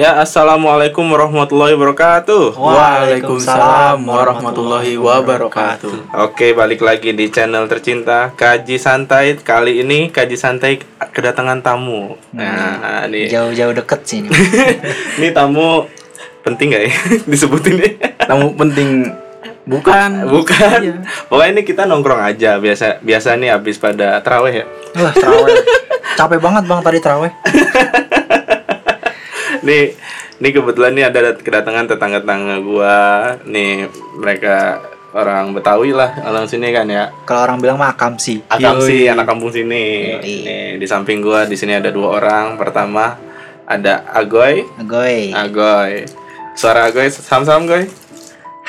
Ya, assalamualaikum warahmatullahi wabarakatuh. Waalaikumsalam warahmatullahi wabarakatuh. Oke, balik lagi di channel tercinta Kaji Santai. Kali ini Kaji Santai kedatangan tamu. Nah, ini Jauh-jauh deket sih ini. ini tamu penting gak ya disebutin ya? Tamu penting bukan Bukan. Iya. Pokoknya ini kita nongkrong aja biasa biasa nih habis pada terawih ya. Wah, terawih. Capek banget Bang tadi terawih. nih nih kebetulan nih ada kedatangan tetangga-tetangga gua nih mereka orang Betawi lah orang sini kan ya Kalau orang bilang mah akam sih. Akam sih anak kampung sini Yoi. nih di samping gua di sini ada dua orang pertama ada Agoy Agoy. Agoy suara Agoy sam-sam Goy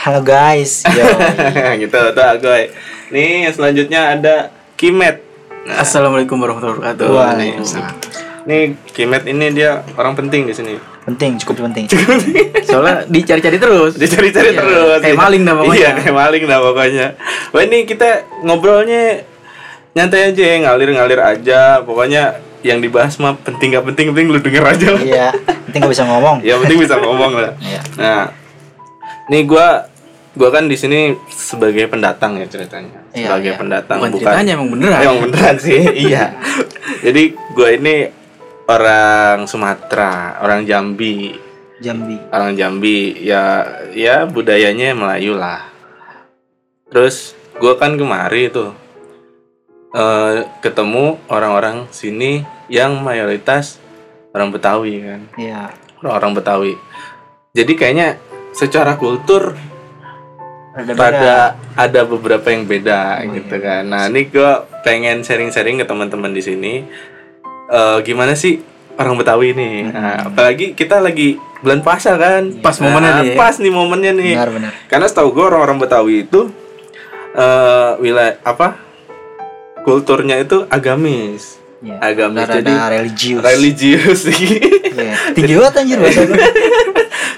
Halo guys. Yo. gitu tuh Agoy nih selanjutnya ada Kimet nah, Assalamualaikum warahmatullahi wabarakatuh. Waalaikumsalam. Nih Kimet ini dia orang penting di sini Penting, cukup penting. Soalnya dicari-cari terus. dicari-cari Iya, terus kayak maling dah pokoknya. iya kayak maling dah pokoknya wah ini kita ngobrolnya nyantai aja ngalir-ngalir aja pokoknya yang dibahas mah penting gak penting penting lu denger aja Iya, penting gak bisa ngomong. ya penting bisa ngomong lah Iya. nah nih gua gua kan di sini sebagai pendatang ya ceritanya Iya, sebagai iya. pendatang Bukan ceritanya emang beneran. Emang beneran sih iya jadi gua ini orang Sumatera orang Jambi. Jambi. orang Jambi ya ya budayanya Melayu lah. Terus gue kan kemari tuh eh, ketemu orang-orang sini yang mayoritas orang Betawi kan? Iya. orang Betawi. Jadi kayaknya secara kultur Rada pada ada beberapa yang beda Oh, gitu iya. kan. Nah ini gue pengen sharing-sharing ke teman-teman di sini Eh, gimana sih orang Betawi ini nah, apalagi kita lagi bulan puasa kan Pas momennya Nah, nih ya. pas nih momennya nih Benar benar. karena setahu gue orang-orang Betawi itu eh wilayah apa kulturnya itu agamis Iya. agamis jadi religius. religius sih Iya. Tinggi banget anjir bahasa gue.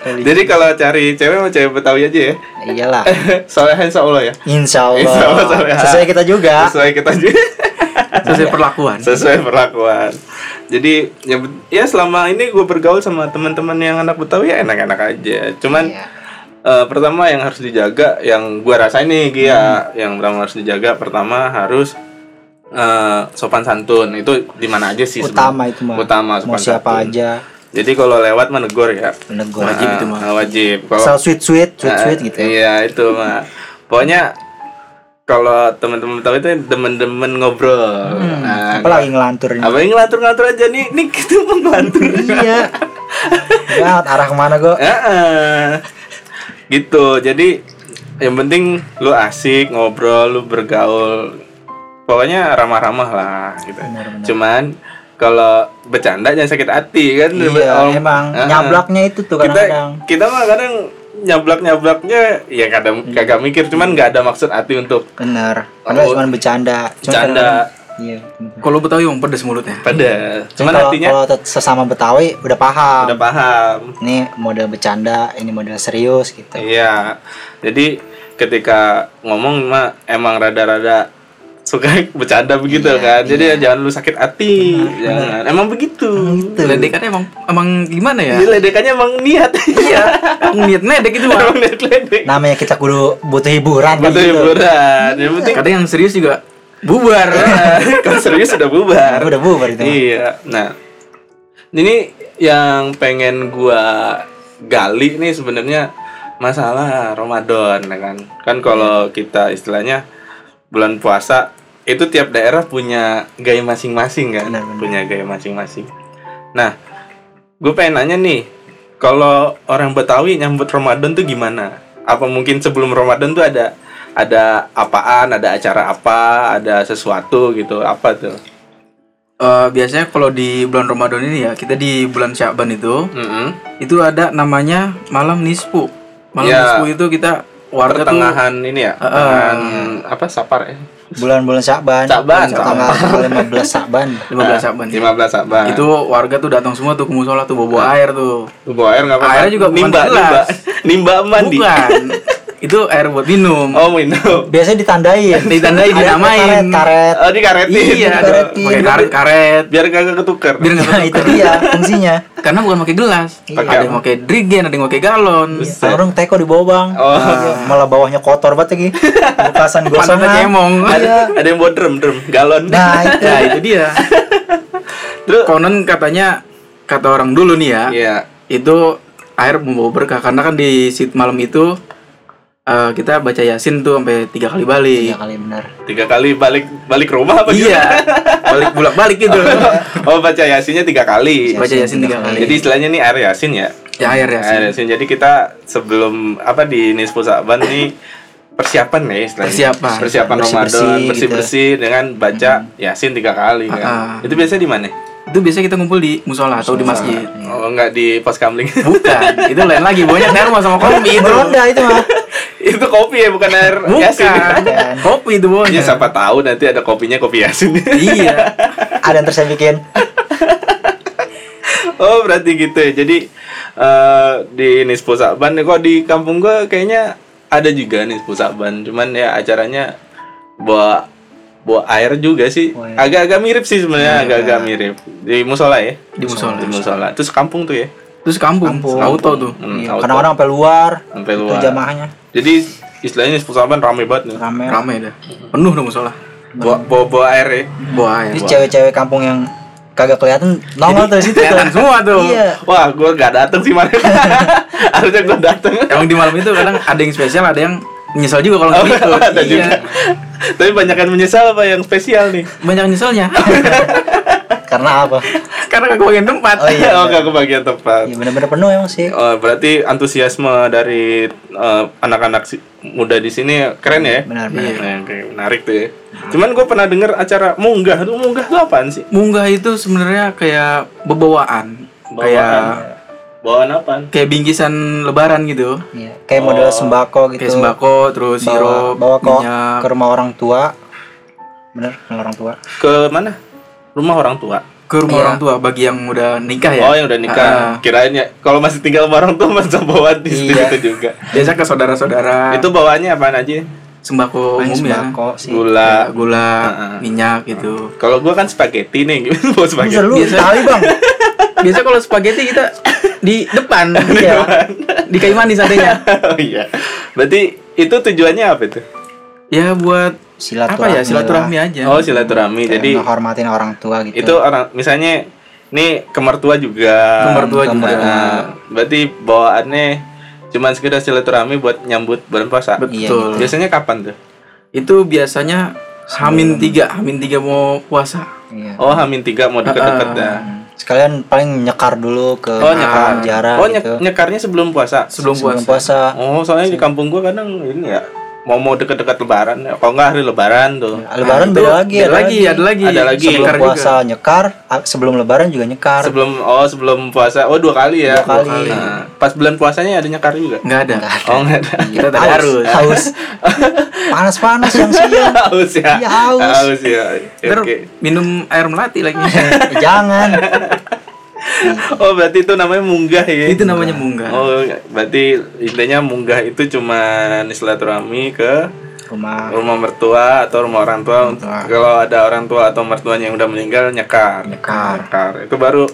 Jadi kalau cari cewek mau cewek Betawi aja ya Iyalah. soalnya insya Allah ya Insya Allah. Insya Allah, soalnya. Sesuai kita juga. sesuai kita juga Sesuai perlakuan. sesuai perlakuan jadi ya, ya selama ini gue bergaul sama teman-teman yang anak Betawi ya enak-enak aja cuman Iya. eh, pertama yang harus dijaga yang gue rasain nih Gia Hmm. yang pertama harus dijaga pertama harus eh, sopan santun itu di mana aja sih Utama itu mah. utama Mau sopan siapa santun. aja. jadi kalau lewat menegur ya Menegur. Wajib itu mah. Ah, wajib kalau sweet sweet sweet sweet Ah, gitu. Iya itu mah. Pokoknya kalau teman-teman tahu itu demen-demen ngobrol. Hmm, Nah, apalagi ngelantur ini. apa yang ngelantur-ngelantur aja nih? Nih kita mau ngelantur. iya. Banget arah ke mana gue? Heeh. gitu. Jadi yang penting lu asik ngobrol, lu bergaul. Pokoknya ramah-ramah lah gitu. Benar-benar. Cuman kalau bercanda jangan sakit hati kan. Iya, Om- emang Heeh. nyablaknya itu tuh kita kadang-kadang. kita mah kadang nyablak nyablaknya ya kadang kagak mikir cuman nggak ada maksud hati untuk Bener. Padahal Oh. cuma bercanda. Cuma bercanda kadang-kadang- Iya. Kalau Betawi emang pedes mulutnya. pada Cuman cuman kalau, artinya kalau tet- sesama Betawi udah paham. udah paham Ini model bercanda, ini model serius gitu. iya jadi ketika ngomong mah emang rada-rada suka bercanda begitu Iya, kan jadi iya. ya jangan lu sakit hati jangan emang begitu Gitu. Ledekannya emang emang gimana ya? jadi ledekannya emang niat Iya. Emang niat ledek itu mah. emang niat ledek Namanya kita kudu butuh hiburan kan butuh gitu. hiburan yang penting Kadang yang serius juga bubar. kalau serius sudah bubar Udah bubar itu. Iya. Nah, ini yang pengen gua gali nih sebenarnya masalah Ramadan ya kan. Kan kalau kita istilahnya bulan puasa itu tiap daerah punya gaya masing-masing kan. Benar, benar. Punya gaya masing-masing. Nah, gue pengen nanya nih, kalau orang Betawi nyambut Ramadan tuh gimana? Apa mungkin sebelum Ramadan tuh ada ada apaan, ada acara apa, ada sesuatu gitu, apa tuh? Eh, biasanya kalau di bulan Ramadan ini ya, kita di bulan Syaban itu Mm-mm. itu ada namanya malam nisfu. Malam Ya. nisfu itu kita warga tuh pertengahan ini ya, pertengahan apa sapar ya? Bulan-bulan Saban. Saban, Tanggal 15 Saban. 15 Syaban. ya. 15 Saban. Itu warga tuh datang semua tuh ke musola tuh bawa air tuh. Bawa air nggak apa-apa. Airnya juga nimba, nimba, nimba mandi. Bukan. itu air buat minum. Oh minum. Biasanya ditandain. Ditandai, Ada dinamain. Karet, karet. Oh dikaretin. Iya, dikaretin. pakai karet-karet. Biar kagak ketukar. Biar nggak Nah, itu dia fungsinya. karena bukan pakai gelas. Pakai Ada yang pakai drigen, ada yang pakai galon. Buset. Orang teko di bawah bang. Oh. Iya, Malah bawahnya kotor banget lagi. Pantatnya gosongan. cemong. Ada ada yang bawa drum drum galon. Nah itu. Nah, itu dia. Terus Konon katanya kata orang dulu nih ya, Iya. itu air membawa berkah karena kan di sit malam itu eh, kita baca yasin tuh sampai tiga kali balik. Iya kali benar. Tiga kali balik balik rumah apa Iya, balik bolak balik gitu. Oh baca yasinnya tiga kali. baca yasin tiga kali. Jadi istilahnya nih air yasin ya. ya air yasin. Air yasin. Jadi kita sebelum apa di Nisfu Saban nih persiapan ya istilahnya. Persiapan. Persiapan Bersih-bersih Ramadan, gitu. bersih-bersih dengan baca yasin tiga kali kan. Ah. Itu biasanya di mana? Itu biasanya kita ngumpul di musola atau di masjid. Oh enggak di pos kamling. Bukan, itu lain lagi. Banyak termos sama kopi itu. Meronda itu mah. Itu kopi ya bukan air yasin. Bukan. Kopi itu Ya banyak. siapa tahu nanti ada kopinya kopi yasin. Iya. Ada yang saya bikin. oh berarti gitu ya. Jadi eh di Nisfu Saban kok di kampung gua kayaknya ada juga Nisfu Saban. Cuman ya acaranya bawa bawa air juga sih. Oh, iya. Agak-agak mirip sih sebenarnya, agak-agak mirip. Di musola ya. Di musola. Di musola. Terus kampung tuh ya. Terus kampung, Kampung. auto tuh. Hmm, Iya, auto. Kadang-kadang sampai luar. sampai Itu luar. jamaahnya Jadi istilahnya Nisfu Saban rame banget nih. rame. Ramai dah. Penuh dong musola. Bawa, bawa, bawa air ya. Bawa air. Jadi cewek-cewek kampung yang kagak kelihatan nongol tuh situ. Kelihatan tuh. semua tuh. Iya. Wah, gua gak dateng sih mana. Harusnya gua dateng. Emang di malam itu kadang ada yang spesial, ada yang menyesal juga kalau Oh, ada Iya. juga. Tapi banyak yang menyesal apa yang spesial nih? Banyak nyeselnya. Karena apa? Karena kagak bagian tempat. Oh iya. oh, gak kebagian tepat. Iya benar-benar penuh emang sih. Oh, berarti antusiasme dari eh, anak-anak si- muda di sini keren ya? Benar-benar. Nah, kayak menarik tuh ya. Cuman gue pernah denger acara munggah tuh munggah tuh apaan sih? Munggah itu sebenarnya kayak bebawaan. Kayak bawaan apaan? kayak bingkisan lebaran gitu. Iya. Kayak model sembako gitu. Kayak sembako, terus bawa, sirup, bawa kok minyak. ke rumah orang tua. Bener, ke orang tua. Ke mana? Rumah orang tua. ke rumah Iya. orang tua bagi yang udah nikah ya. Oh, yang udah nikah. Ah. Kirain ya kalau masih tinggal sama orang tua masa bawa di situ Iya. itu juga. Biasa ke saudara-saudara. Itu bawaannya apaan aja? sembako umum ya. sembako sih. Gula. Kayak Gula, Ah. minyak gitu. Kalau gua kan spaghetti nih, bawa Bisa spaghetti? lu Biasa. Itali bang. Biasa kalau spaghetti kita di depan, Iya. di kayu manis adanya. oh iya. Berarti itu tujuannya apa itu? Ya buat Silaturahmi. apa ya silaturahmi aja. Oh, silaturahmi. Kayak Jadi ngehormatin orang tua gitu. itu orang misalnya nih ke mertua juga. Ke mertua Ke juga. Nah, berarti bawaannya cuman sekedar silaturahmi buat nyambut bulan puasa. Iya, Betul. Biasanya kapan tuh? Itu biasanya Hamin tiga, Hamin tiga mau puasa. Iya. Oh, Hamin tiga mau deket-deket Ah, dah. Sekalian paling nyekar dulu ke Oh, nyekar. penjara Oh, gitu. nyekarnya sebelum puasa. Sebelum Sebelum puasa. puasa. Oh, soalnya di kampung gua kadang ini ya mau mau deket-deket lebaran ya. Kalau nggak hari lebaran tuh. Lebaran Nah, itu beda lagi, Ada lagi, ada lagi. Ada lagi. Sebelum Nyekar puasa juga. nyekar, ah, sebelum lebaran juga nyekar. Sebelum oh sebelum puasa. Oh, dua kali ya. Dua kali. Nah, pas bulan puasanya ada nyekar juga. Nggak ada. Oh, enggak ada. Kita tadi harus. Haus. Panas-panas yang siang. haus ya. Iya, haus. Haus ya. Ntar Oke. minum air melati lagi. Jangan. Oh, berarti itu namanya munggah ya. Itu namanya munggah. Oh, berarti intinya munggah itu cuma silaturahmi ke Rumah rumah mertua atau rumah orang tua. Mertua. Kalau ada orang tua atau mertuanya yang udah meninggal nyekar. Nyekar. Nyekar. Itu baru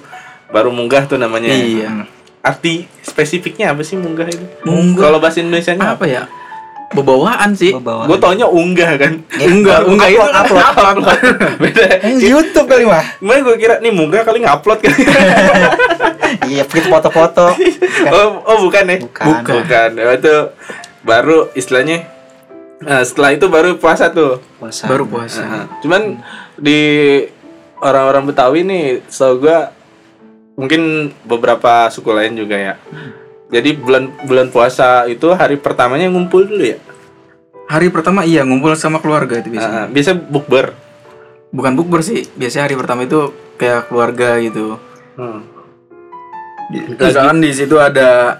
baru munggah tuh namanya. Iya. Arti spesifiknya apa sih munggah itu? Munggah. Kalau bahasa Indonesianya apa? Apa ya? Bebawaan sih. bawa. Gue taunya unggah kan. Enggak, enggak itu upload, upload. Beda. Yang di YouTube kali mah. Kemarin gue kira nih munggah kali ngupload kan. Iya, bikin foto-foto. oh, oh bukan ya? Bukan. Bukan. Bukan. Ya, Itu baru istilahnya Nah, setelah itu baru puasa tuh. Puasa. Baru puasa. Nah, cuman di orang-orang Betawi nih, setahu gua mungkin beberapa suku lain juga ya. Jadi bulan bulan puasa itu hari pertamanya ngumpul dulu ya. Hari pertama iya ngumpul sama keluarga itu biasanya. Nah, biasa bukber. Bukan bukber sih. Biasanya hari pertama itu kayak keluarga gitu. Hmm. Misalkan di situ ada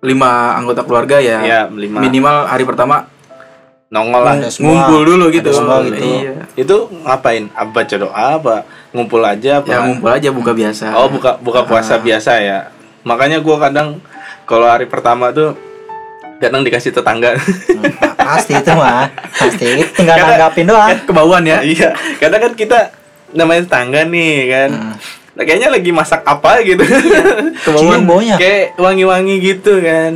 lima anggota keluarga ya. Ya, lima. Minimal hari pertama Nongol lah. Semua. ngumpul dulu gitu. Ada semua gitu. Iya. Itu ngapain? Apa baca doa apa? Ngumpul aja apa? Ya ngumpul aja buka biasa. Oh, buka buka puasa biasa ya. Makanya gua kadang kalau hari pertama tuh kadang dikasih tetangga. Hmm, pasti itu mah. Pasti. Tinggal Karena- nanggapin doang. Kebauan ya. iya. Kadang kan kita namanya tetangga nih kan. Hmm. Nah, kayaknya lagi masak apa gitu. Cium baunya. kayak wangi-wangi gitu kan.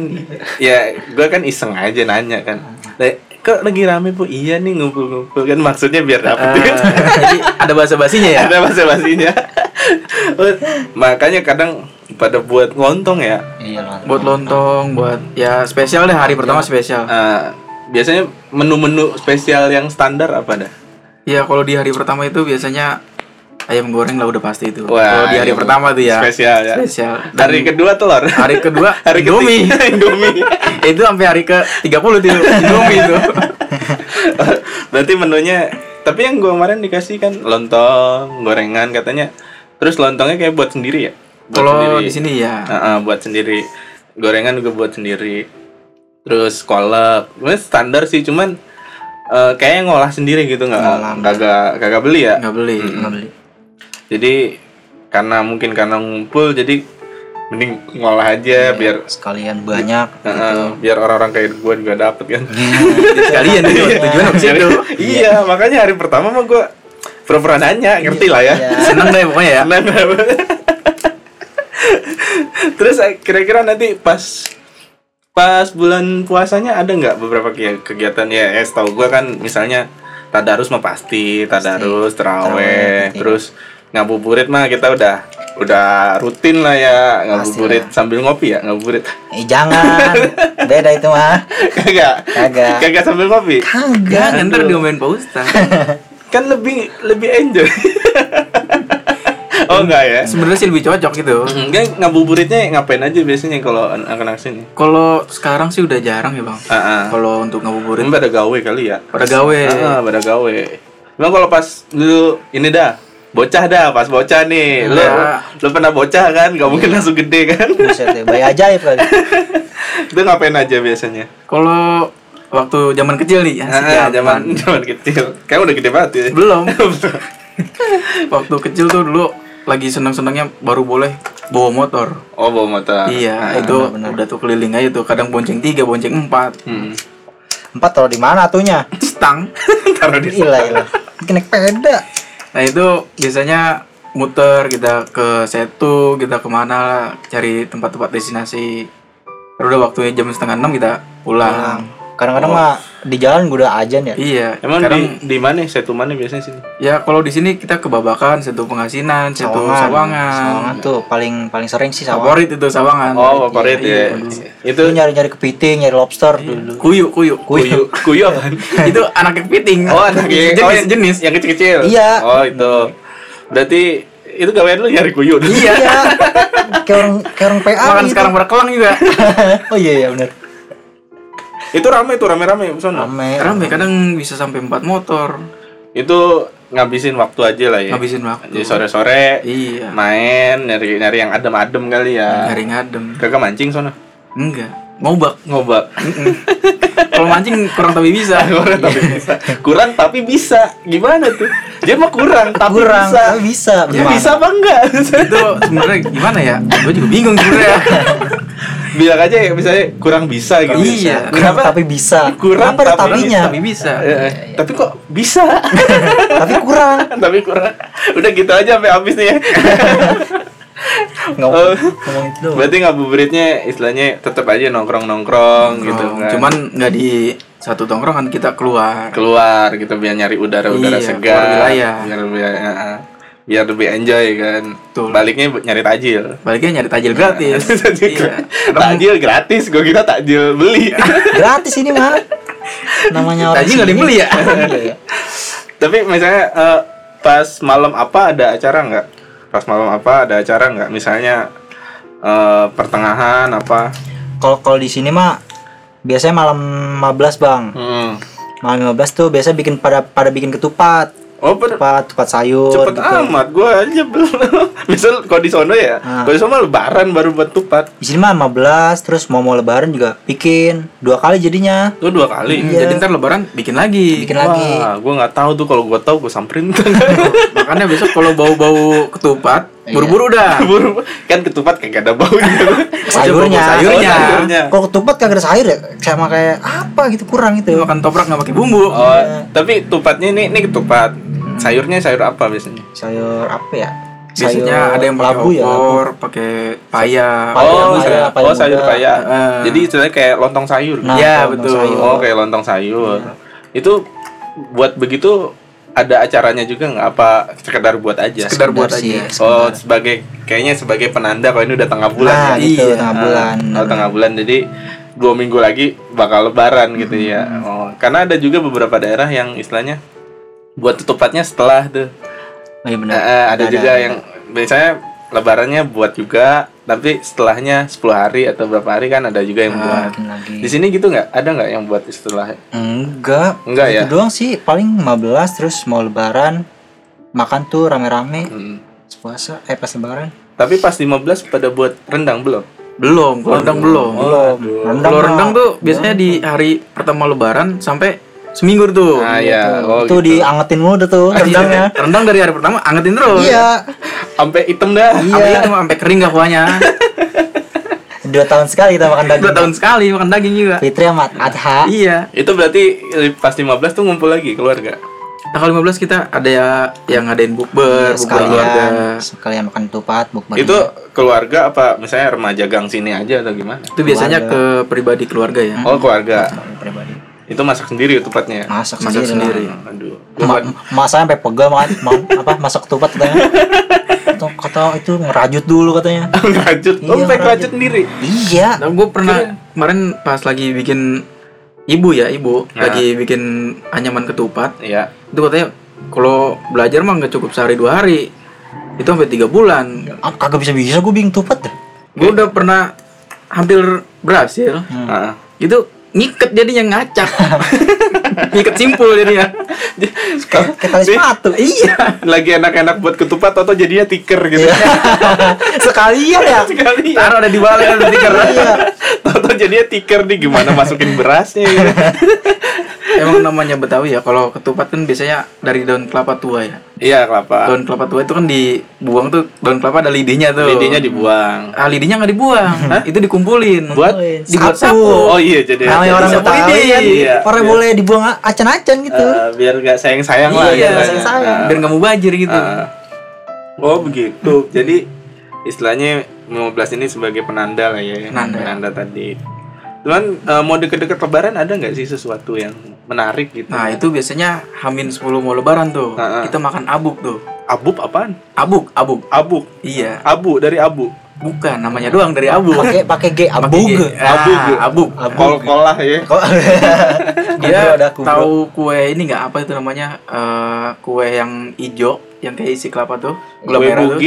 Ya gue kan iseng aja nanya kan. "Lah, kok lagi rame bu? Iya nih ngumpul-ngumpul. Kan maksudnya biar dapet duit. Jadi ada bahasa basinya ya. ada bahasa basinya makanya kadang pada buat lontong ya iya lah Buat lontong, buat ya spesial deh hari pertama spesial. Eh, biasanya menu-menu spesial yang standar apa dah Ya kalau di hari pertama itu biasanya ayam goreng lah udah pasti itu. Wah, Kalau di hari pertama tuh ya. spesial ya Spesial. Dan hari kedua telur hari kedua hari Indomie. Indomie itu sampai hari ke 30 tuh Indomie itu. Berarti menunya tapi yang gua kemarin dikasih kan lontong, gorengan katanya. Terus lontongnya kayak buat sendiri ya? Buat Kalau sendiri. di sini ya. Heeh, buat sendiri. Gorengan juga buat sendiri. Terus kolak. Sebenarnya standar sih, cuman eh, kayaknya ngolah sendiri gitu nggak kagak kagak beli ya. nggak beli. nggak beli Jadi karena mungkin karena ngumpul jadi mending ngolah aja biar sekalian banyak Heeh, biar orang-orang kayak gua juga dapet kan. Sekalian itu tujuan ke situ. iya, makanya hari pertama mah gua pura-pura nanya, ngerti lah ya. Iya. Seneng deh pokoknya ya. Banget. Terus eh, kira-kira nanti pas pas bulan puasanya ada nggak beberapa ke- kegiatan? Ya? Eh, tahu gua kan misalnya tadarus mah pasti, tadarus, teraweh, pasti. terus ngabuburit mah kita udah udah rutin lah ya ngabuburit sambil ngopi ya ngabuburit. Eh jangan. Beda itu mah. Kagak. Kagak. kagak sambil ngopi? Kagak. Ntar diomelin Pak Ustaz. kan lebih lebih enjoy oh enggak ya Sebenarnya sih lebih cocok gitu. Enggak ngabuburitnya ngapain aja biasanya kalau an- anak-anak sini? Kalau sekarang sih udah jarang ya bang. Ah, ah. Kalau untuk ngabuburit pada gawe kali ya? pada gawe. Ah, pada gawe. Emang kalau pas dulu ini dah bocah dah pas bocah nih lu Iya. lu pernah bocah kan gak mungkin langsung gede kan buset deh bayi ajaib kali itu ngapain aja biasanya Kalau waktu zaman kecil nih, ah, ya, zaman zaman kecil kayak udah gede banget ya belum. waktu kecil tuh dulu lagi seneng-senengnya baru boleh bawa motor. oh bawa motor iya, itu udah tuh keliling aja tuh. Kadang bonceng tiga, bonceng empat. hmm. empat taruh di mana atunya Stang. taruh di gila gila Mungkin naik peda Nah itu biasanya muter kita ke Setu, kita ke mana lah, cari tempat-tempat destinasi. Terus udah waktunya jam setengah enam kita pulang. kadang-kadang mah di jalan gue udah ajan ya Iya. emang kadang di di mana setu mana biasanya sini ya kalau di sini kita ke Babakan, Setu Pengasinan, Setu Sawangan. Sawangan tuh paling paling sering sih Sawangan Favorit itu Sawangan. oh favorit ya itu itu nyari nyari kepiting nyari lobster dulu Kuyu, kuyu. kuyu kuyu apa itu anak kepiting. oh anak jenis, oh, yang- jenis. yang kecil-kecil Iya. oh itu berarti itu gawean lu nyari kuyu Iya. iya kayak orang kayak orang PA Makan gitu. sekarang berkelang juga. oh iya iya benar itu rame tuh rame-rame sana rame Rame kadang bisa sampai empat motor. itu ngabisin waktu aja lah ya Ngabisin waktu. jadi sore-sore Iya. main nyari nyari yang adem-adem kali ya Nyari ngadem. kagak mancing sono Enggak. Ngobak. ngobak. Kalau mancing kurang tapi bisa. kurang tapi bisa. Kurang tapi bisa. Gimana tuh? Dia mah kurang tapi kurang bisa. tapi bisa. Ya Gimana? bisa apa enggak? Itu sebenarnya gimana ya? Gue juga bingung sebenarnya. bilang aja ya misalnya kurang bisa gitu. Iya. kurang kenapa? tapi bisa. Kurang tapi tapinya tapi bisa. Eh, eh, tapi kok bisa? Tapi kurang. Tapi kurang. Udah gitu aja sampai habis nih ya nggak Oh. ngomong itu berarti ngabuburitnya istilahnya tetap aja nongkrong nongkrong gitu Oh, kan Cuman nggak di satu tongkrongan kita keluar. keluar gitu biar nyari udara udara Iya, segar wilayah. biar lebih ya, ah. biar lebih enjoy kan Betul. baliknya nyari tajil Baliknya nyari tajil gratis. tajil, iya. tajil gratis gue kira takjil beli gratis ini mah namanya orang Tajil nggak dibeli ya? Iya. tapi misalnya eh, pas malam apa ada acara nggak pas malam apa ada acara nggak? Misalnya eh, pertengahan apa? Kalau kalau di sini mah biasanya malam 15 bang. Hmm. malam 15 tuh biasanya bikin pada pada bikin ketupat oh ber- ketupat ketupat sayur cepet gitu. amat gue aja belum misal kalau di sono ya Ah. kalau di sono lebaran baru buat tupat di sini mah 15 terus mau mau lebaran juga bikin dua kali jadinya lu dua kali Iya. Jadi ntar lebaran bikin lagi. bikin lagi Wah, gue nggak tahu tuh kalau gue tahu gue samperin Makanya besok kalau bau-bau ketupat, buru-buru dah Buru kan ketupat kagak ada baunya. sayurnya sayurnya. Sayurnya. kalau ketupat kagak ada sayur ya sama kayak apa gitu kurang itu makan toprak nggak pakai bumbu Oh, tapi tupatnya ini ini ketupat. Sayurnya sayur apa biasanya? sayur apa ya biasanya ada yang pakai labu ya pakai paya Paya oh, sayur, paya oh sayur muda. paya. Eh. Jadi istilahnya kayak lontong sayur. Nah, Ya, lontong betul. sayur. Oh, kayak lontong sayur. Itu buat begitu ada acaranya juga nggak apa sekedar buat aja? sekedar buat sih, aja Oh, sebagai kayaknya sebagai penanda kalau ini udah tengah bulan nah ya. gitu Iya. tengah Ah, bulan oh, tengah bulan jadi dua minggu lagi bakal lebaran gitu ya. Hmm. Oh, karena ada juga beberapa daerah yang istilahnya buat ketupatnya setelah tuh. oh, iya benar Eh, eh, ada, juga yang biasanya lebarannya buat juga, tapi setelahnya 10 hari atau berapa hari kan ada juga yang buat. Bikin lagi Di sini gitu nggak? Ada nggak yang buat istilah? enggak Enggak ya? itu doang sih paling 15 terus mau lebaran makan tuh rame-rame Hmm. puasa eh pas lebaran Tapi pas 15 pada buat rendang belum? belum rendang belum belum rendang rendang tuh biasanya di hari pertama lebaran sampai seminggu tuh. Nah, ya. Oh, itu gitu. diangetin mulu tuh rendangnya. Rendang dari hari pertama angetin terus. Iya. Sampai hitam dah. sampai iya itu sampai kering gak kuahnya. Dua tahun sekali kita makan daging. Dua tahun sekali makan daging juga. Fitri sama Adha. Iya. Itu berarti pas 15 tuh ngumpul lagi keluarga. tanggal 15 kita ada ya yang ngadain bukber bukber keluarga. Sekalian sekalian makan tupat bukber Itu keluarga apa misalnya remaja gang sini aja atau gimana? itu biasanya ke pribadi keluarga ya. Oh, keluarga. pribadi Itu masak sendiri tupatnya. masak, Masak sendiri, sendiri. Aduh. Ma masa sampai pegal banget mau apa masak ketupat katanya kata, kata itu ngerajut dulu katanya Ngerajut. Oh, Iya, sampai ngerajut. sendiri. iya Nah, gue pernah kemarin pas lagi bikin ibu ya ibu Nah. lagi bikin anyaman ketupat Iya. itu katanya kalau belajar mah nggak cukup sehari dua hari itu sampai tiga bulan Ah, kagak bisa bisa gue bikin tupat dah gue udah pernah hampir berhasil Heeh. itu ngiket jadinya ngacak. Ngiket simpul jadinya tali sepatu iya Lagi enak-enak buat ketupat atau jadinya tiker gitu. Iya. sekalian ya Sekali ya. taruh ada di balik ada tiker iya Atau jadinya tiker nih gimana masukin berasnya gitu. emang namanya betawi ya kalau ketupat kan biasanya dari daun kelapa tua ya Iya, kelapa. daun kelapa tua itu kan dibuang tuh daun kelapa ada lidinya tuh Lidinya dibuang. ah lidinya nggak dibuang itu dikumpulin Buat dibuat Sapu. sapu Oh iya jadi namanya orang Betawi kan Iya. orang boleh dibuang acan-acan gitu Eh, biar gak sayang-sayang lah iya gitu. sayang-sayang. Nah, biar nggak mau bajir gitu ah. Oh begitu. Jadi istilahnya 15 ini sebagai penanda lah ya. Penanda. tadi. Cuman eh, mau deket-deket lebaran ada nggak sih sesuatu yang menarik gitu? nah itu biasanya hamin 10 mau lebaran tuh Ah, ah. kita makan abuk tuh Abub apaan? abuk abuk Abuk. iya Abu dari abu. Bukan namanya doang dari abuk pakai pakai G abug G. Ah, Abuk. abuk Kol-kol lah ya. kok dia tahu kue ini nggak apa itu namanya eh, kue yang hijau yang kayak isi kelapa tuh gula Kue merah tuh.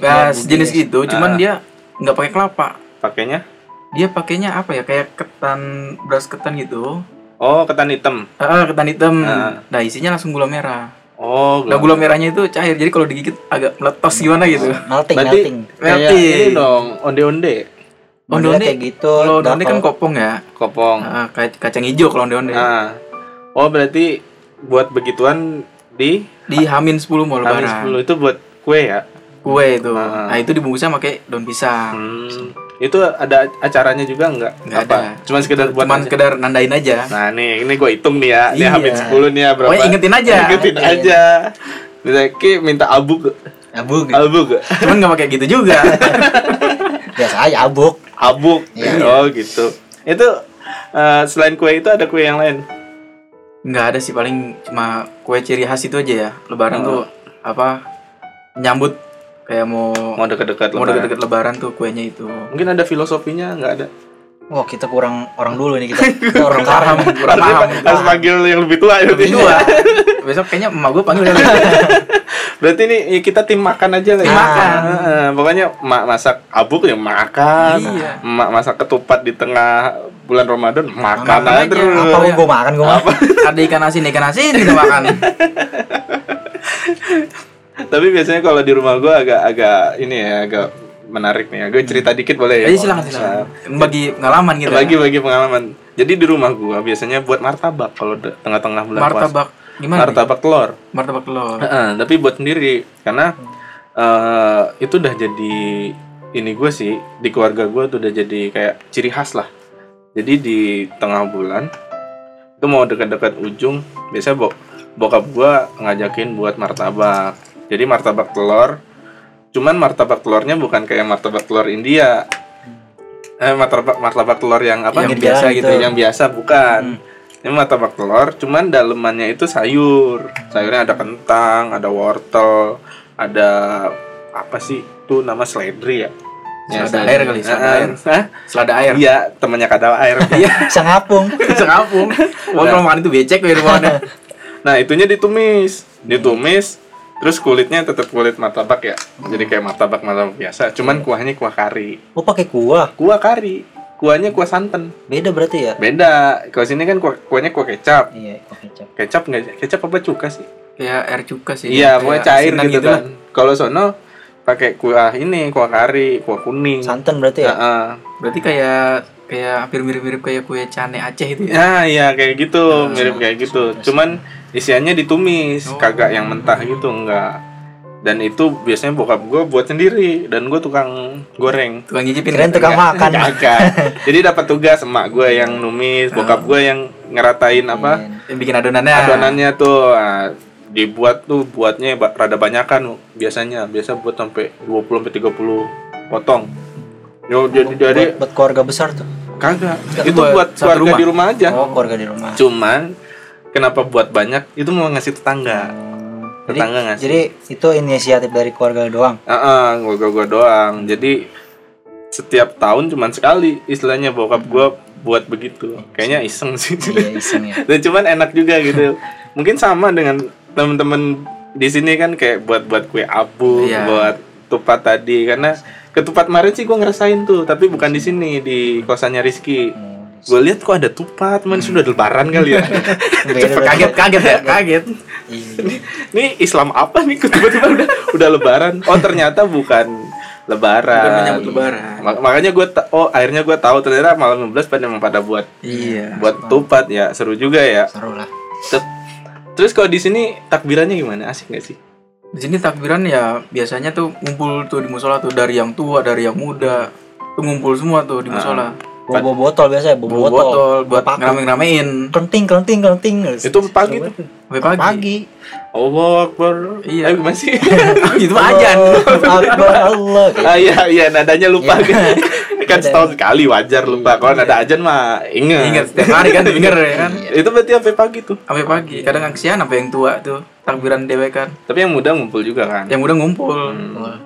Nah, sejenis gitu cuman Ah. dia nggak pakai kelapa Pakainya? dia pakainya apa ya kayak ketan beras ketan gitu Oh ketan hitam. Ah, ketan hitam Ah. nah isinya langsung gula merah Oh nah gula merahnya itu cair jadi kalau digigit agak meletos gimana gitu melting Berarti melting kayak Melting. ini dong onde-onde. onde-onde kayak gitu kalau onde-onde kan kopong ya Kopong. Ah, kac- kacang hijau kalau onde-onde Nah. Oh berarti buat begituan di di hamin 10 mau Hamin lebaran 10 itu buat kue ya? kue itu Ah. nah itu dibungkusnya pakai daun pisang Hmm. Itu ada acaranya juga nggak? Nggak Apa? ada. Cuman sekedar buat cuman aja? sekedar nandain aja Nah nih, ini gue hitung nih ya. Ini Iya. Hamin 10 nih ya berapa? Pokoknya ingetin aja. Ingetin Iya. aja. Misalnya Ki minta abuk. abug Abuk. cuman nggak pakai gitu juga biasa aja abug Abuk. Iya. Oh gitu. Itu eh, selain kue itu ada kue yang lain? nggak ada sih paling cuma kue ciri khas itu aja ya lebaran Oh. tuh apa nyambut kayak mau Mau deket-deket mau lebaran. deket-deket lebaran tuh kuenya itu Mungkin ada filosofinya nggak ada. wah kita kurang orang dulu nih kita, kita orang karam kurang Harus- paham Harus panggil yang lebih tua ya. lebih tua besok kayaknya emak gue panggil kali. Berarti ini ya kita tim makan aja lah. Tim ya. makan. Heeh, pokoknya mak masak abuk ya makan. Iya. Mak masak ketupat di tengah bulan Ramadan makan Makan aja terus. apa Iya. gue makan gue makan ada ikan asin ikan asin kita makan Tapi biasanya kalau di rumah gua agak-agak ini ya agak menarik nih ya. Gue cerita dikit boleh ya? Jadi silakan silakan bagi pengalaman gitu ya. Bagi-bagi pengalaman. Jadi di rumah gua biasanya buat martabak kalau tengah-tengah bulan puasa. martabak gimana nih? Martabak telur. martabak telur Heeh, tapi buat sendiri karena eh itu udah jadi ini gue sih di keluarga gue tuh udah jadi kayak ciri khas lah jadi di tengah bulan itu mau dekat-dekat ujung biasanya bok bokap gue ngajakin buat martabak jadi martabak telur cuman martabak telurnya bukan kayak martabak telur India eh martabak martabak telur yang apa Yang biasa gitu. yang biasa bukan ini martabak telur cuman dalemannya itu sayur sayurnya ada kentang ada wortel ada apa sih itu nama seledri ya Selada air kali, selada air. Hah? Selada air. iya temannya kadal air Iya. Bisa ngapung. Bisa ngapung. Mau kalau makan itu becek ya rumahnya. nah itunya ditumis ditumis terus kulitnya tetap kulit martabak ya jadi kayak martabak martabak biasa cuman kuahnya kuah kari Oh pakai kuah. kuah kari kuahnya kuah santan Beda berarti ya? beda kalau sini kan kuah, kuahnya kuah kecap Iya, kuah kecap. kecap nggak kecap apa cuka sih Kayak air cuka sih. iya pokoknya cair gitu lah. kan kalau sono pakai kuah ini kuah kari kuah kuning Santan berarti ya? Heeh. Berarti kayak kayak hampir mirip-mirip kayak kue cane Aceh itu ya. Nah, iya kayak gitu, mirip kayak gitu. Cuman isiannya ditumis, Oh. kagak yang mentah gitu, enggak. Dan itu biasanya bokap gue buat sendiri dan gue tukang goreng. Tukang nyicipin. Keren tukang makan. Kagak. Jadi dapat tugas emak gue yang numis, bokap gue yang ngeratain apa Yang bikin adonannya. adonannya tuh. Nah, dibuat tuh buatnya rada banyakan biasanya. Biasa buat sampai 20 sampai 30 potong. Yo, jadi jadi Buat, buat keluarga besar tuh. kagak. Itu buat buat keluarga rumah. di rumah aja. Oh, keluarga di rumah. Cuman kenapa buat banyak itu mau ngasih tetangga. Hmm. Jadi, Tetangga ngasih. jadi itu inisiatif dari keluarga doang. Heeh, gua gua gua doang. Jadi setiap tahun cuman sekali istilahnya bokap gua buat begitu. Kayaknya iseng sih. iya, iseng ya. Dan cuman enak juga gitu. Mungkin sama dengan temen-temen di sini kan kayak buat buat kue abu, Iya. buat tupat tadi karena ketupat kemarin sih gua ngerasain tuh, tapi bukan di sini di kosannya Rizky. Hmm, Gue lihat kok ada tupat, man sudah lebaran kali ya. berarti. kaget kaget ya, kaget. Iya. Ini Islam apa nih? Tiba-tiba udah udah lebaran. Oh ternyata bukan lebaran. Bukan menyambut lebaran. Ma- makanya gue oh akhirnya gue tahu ternyata malam 15 pada memang pada buat Iya. buat tupat ya seru juga ya. Seru lah. Terus kalau di sini takbirannya gimana? Asik gak sih? Di sini takbiran ya biasanya tuh ngumpul tuh di musola tuh dari yang tua, dari yang muda. Tuh ngumpul semua tuh di musola. Bawa bawa botol biasa ya, bawa Bawa botol. botol buat Paku. ngerame-ngeramein Kelenting, kelenting, kelenting. Itu pagi tuh. sampai pagi. Pagi. Allah Akbar. Iya. Eh, gimana sih? Itu ajan. Allah Akbar Allah. gitu. ah iya iya nadanya lupa Iya. kan setahun sekali wajar lupa. Kalau nada ajan mah inget. Ingat setiap hari kan denger ya kan. Itu berarti sampai pagi tuh. Sampai pagi. Kadang kesian apa yang tua tuh takbiran dewe kan. Tapi yang muda ngumpul juga kan. Yang udah ngumpul. Wah,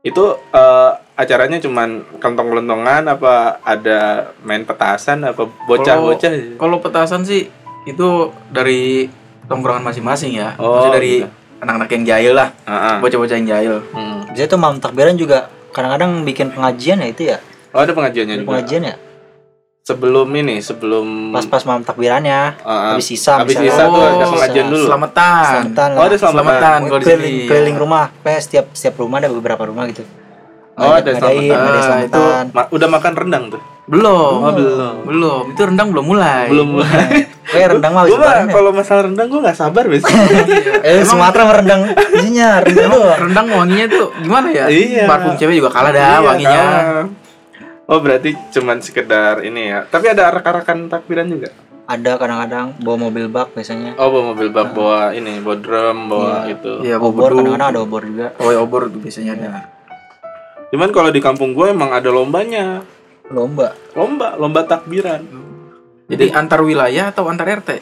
Itu eh, acaranya cuman kelentong-kelentongan apa ada main petasan apa bocah-bocah? Kalau petasan sih itu dari tongkrongan masing-masing ya. Oh, Maksudnya dari gitu. anak-anak yang jahil lah, Heeh. bocah-bocah yang jahil. Hmm. Biasanya tuh malam takbiran juga kadang-kadang bikin pengajian ya itu ya. Oh, ada pengajiannya Ada juga. pengajian ya. Sebelum ini, sebelum Pas-pas malam takbirannya. Heeh. Habis sisa Habis misalnya. sisa tuh ada Sisa. pengajian dulu. Selamatan. Selamatan lah. Oh, ada selamatan. Selamatan kalau di keliling, sini. keliling rumah. Kayak setiap setiap rumah ada beberapa rumah gitu. Oh, ada selamatan. ada Ah, selamatan. Ma- udah makan rendang tuh? Belum. Oh, belum. Belum. Itu rendang belum mulai. Belum mulai. Kayak rendang mah Gue ya. kalau masalah rendang gue nggak sabar biasanya. Eh, Sumatera mah rendang isinya rendang. Rendang wanginya tuh gimana ya? Iya. Parfum cewek juga kalah dah Iya, wanginya. kalah. Oh berarti cuman sekedar ini ya. Tapi ada arak-arakan takbiran juga. Ada kadang-kadang bawa mobil bak biasanya. Oh bawa mobil bak, bawa ini, bawa drum, bawa itu. Iya, Obor kadang-kadang ada obor juga. Oh, ya, obor tuh biasanya ada. Cuman kalau di kampung gue emang ada lombanya. Lomba. Lomba, lomba takbiran. Jadi antar wilayah atau antar RT?